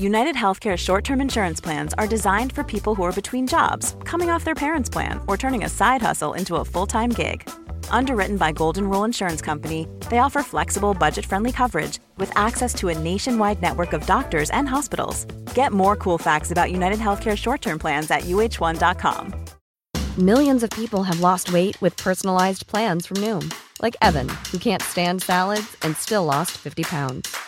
United Healthcare short term insurance plans are designed for people who are between jobs, coming off their parents' plan, or turning a side hustle into a full time gig. Underwritten by Golden Rule Insurance Company, they offer flexible, budget friendly coverage with access to a nationwide network of doctors and hospitals. Get more cool facts about United Healthcare short term plans at uh1.com. Millions of people have lost weight with personalized plans from Noom, like Evan, who can't stand salads and still lost 50 pounds.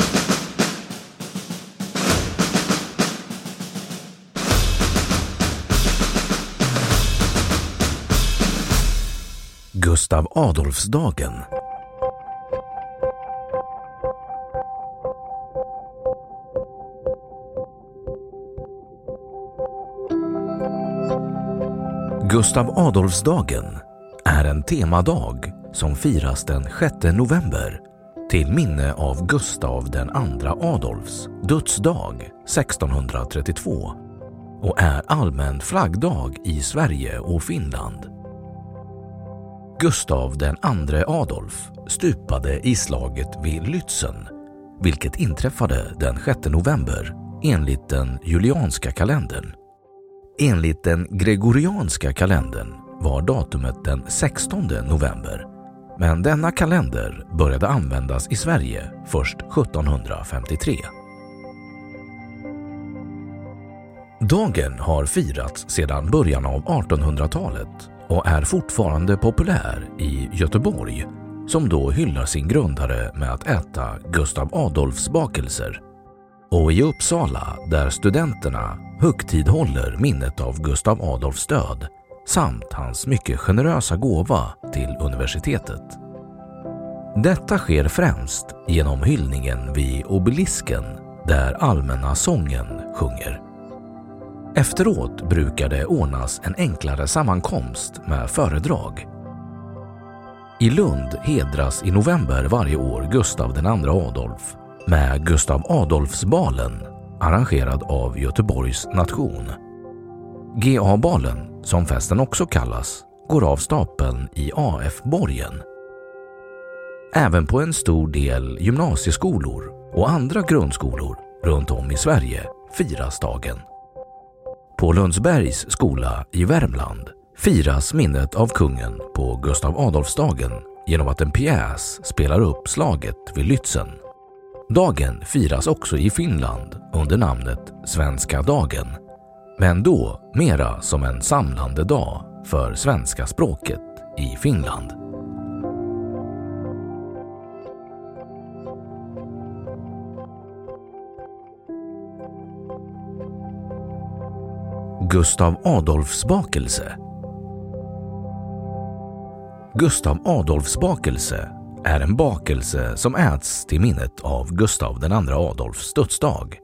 Gustav Adolfsdagen. Gustav Adolfsdagen är en temadag som firas den 6 november till minne av Gustav den andra Adolfs dödsdag 1632 och är allmän flaggdag i Sverige och Finland. Gustav den andre Adolf stupade i slaget vid Lützen, vilket inträffade den 6 november enligt den julianska kalendern. Enligt den gregorianska kalendern var datumet den 16 november, men denna kalender började användas i Sverige först 1753. Dagen har firats sedan början av 1800-talet och är fortfarande populär i Göteborg som då hyllar sin grundare med att äta Gustav Adolfs bakelser. Och i Uppsala där studenterna högtidhåller minnet av Gustav Adolfs död samt hans mycket generösa gåva till universitetet. Detta sker främst genom hyllningen vid obelisken där Allmänna sången sjunger. Efteråt brukar det ordnas en enklare sammankomst med föredrag. I Lund hedras i november varje år Gustav II Adolf med Gustav Adolfsbalen arrangerad av Göteborgs nation. GA-balen, som festen också kallas, går av stapeln i AF-borgen. Även på en stor del gymnasieskolor och andra grundskolor runt om i Sverige firas dagen. På Lundsbergs skola i Värmland firas minnet av kungen på Gustav Adolfsdagen genom att en pjäs spelar upp slaget vid Lützen. Dagen firas också i Finland under namnet Svenska dagen, men då mera som en samlande dag för svenska språket i Finland. Gustav Adolfs bakelse Gustav Adolfs bakelse är en bakelse som äts till minnet av Gustav II Adolfs dödsdag.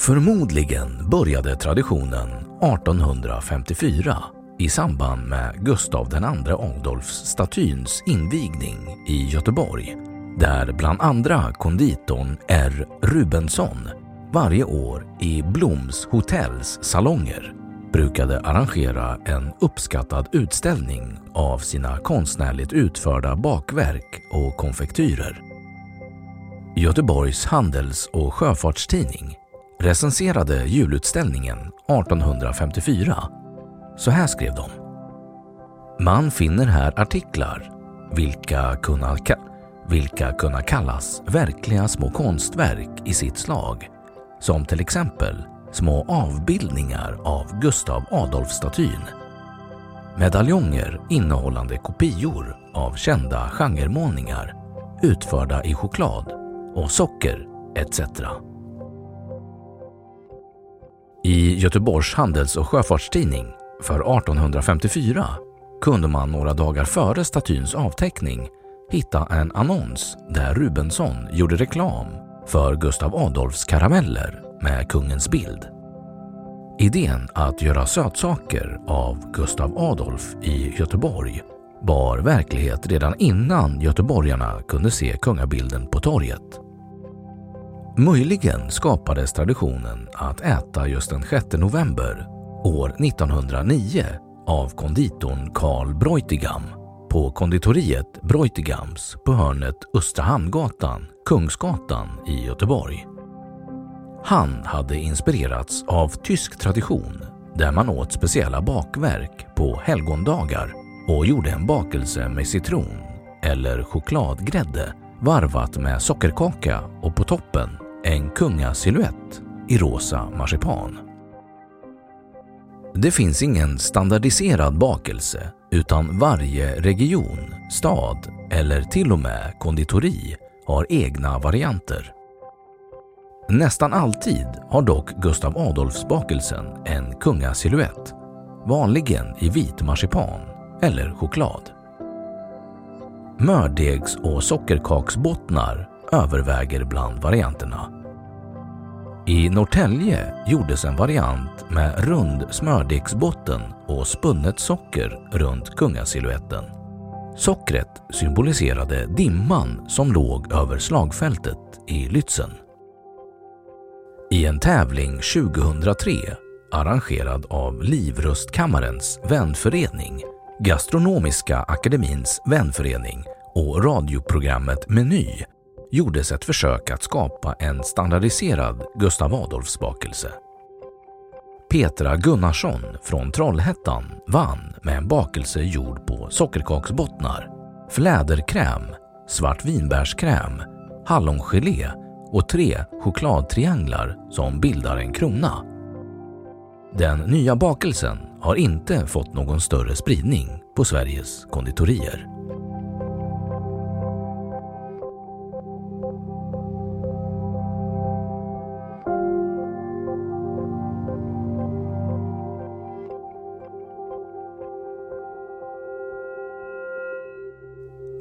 Förmodligen började traditionen 1854 i samband med Gustav II Adolfs statyns invigning i Göteborg där bland andra konditorn R. Rubensson varje år i Bloms Hotells salonger brukade arrangera en uppskattad utställning av sina konstnärligt utförda bakverk och konfektyrer. Göteborgs Handels och Sjöfartstidning recenserade julutställningen 1854. Så här skrev de. Man finner här artiklar vilka kunna, vilka kunna kallas verkliga små konstverk i sitt slag, som till exempel små avbildningar av Gustav Adolf-statyn, medaljonger innehållande kopior av kända genremålningar utförda i choklad och socker etc. I Göteborgs Handels och Sjöfartstidning för 1854 kunde man några dagar före statyns avteckning hitta en annons där Rubensson gjorde reklam för Gustav Adolfs karameller med kungens bild. Idén att göra sötsaker av Gustav Adolf i Göteborg bar verklighet redan innan göteborgarna kunde se kungabilden på torget. Möjligen skapades traditionen att äta just den 6 november år 1909 av konditorn Karl Breutigam på konditoriet Breutigams på hörnet Östra Hamngatan, Kungsgatan i Göteborg. Han hade inspirerats av tysk tradition där man åt speciella bakverk på helgondagar och gjorde en bakelse med citron eller chokladgrädde varvat med sockerkaka och på toppen en kungasilhuett i rosa marsipan. Det finns ingen standardiserad bakelse utan varje region, stad eller till och med konditori har egna varianter. Nästan alltid har dock Gustav Adolfsbakelsen en kungasilhuett, vanligen i vit marsipan eller choklad. Mördegs och sockerkaksbottnar överväger bland varianterna. I Norrtälje gjordes en variant med rund smördegsbotten och spunnet socker runt kungasiluetten. Sockret symboliserade dimman som låg över slagfältet i Lützen. I en tävling 2003 arrangerad av Livrustkammarens vänförening, Gastronomiska akademins vänförening och radioprogrammet Meny gjordes ett försök att skapa en standardiserad Gustav Adolfs-bakelse. Petra Gunnarsson från Trollhättan vann med en bakelse gjord på sockerkaksbottnar, fläderkräm, svartvinbärskräm, hallongelé och tre chokladtrianglar som bildar en krona. Den nya bakelsen har inte fått någon större spridning på Sveriges konditorier.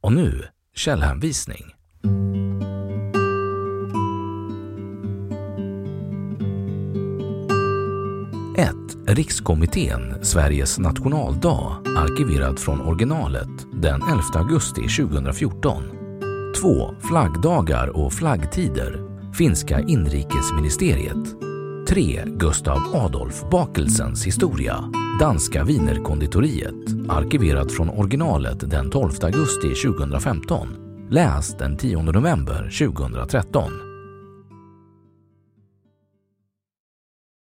Och nu källhänvisning. 1. Rikskommittén Sveriges nationaldag arkiverad från originalet den 11 augusti 2014. 2. Flaggdagar och flaggtider. Finska inrikesministeriet. 3. Gustav Adolf Bakelsens historia. Danska Wienerkonditoriet. Arkiverat från originalet den 12 augusti 2015. läst den 10 november 2013.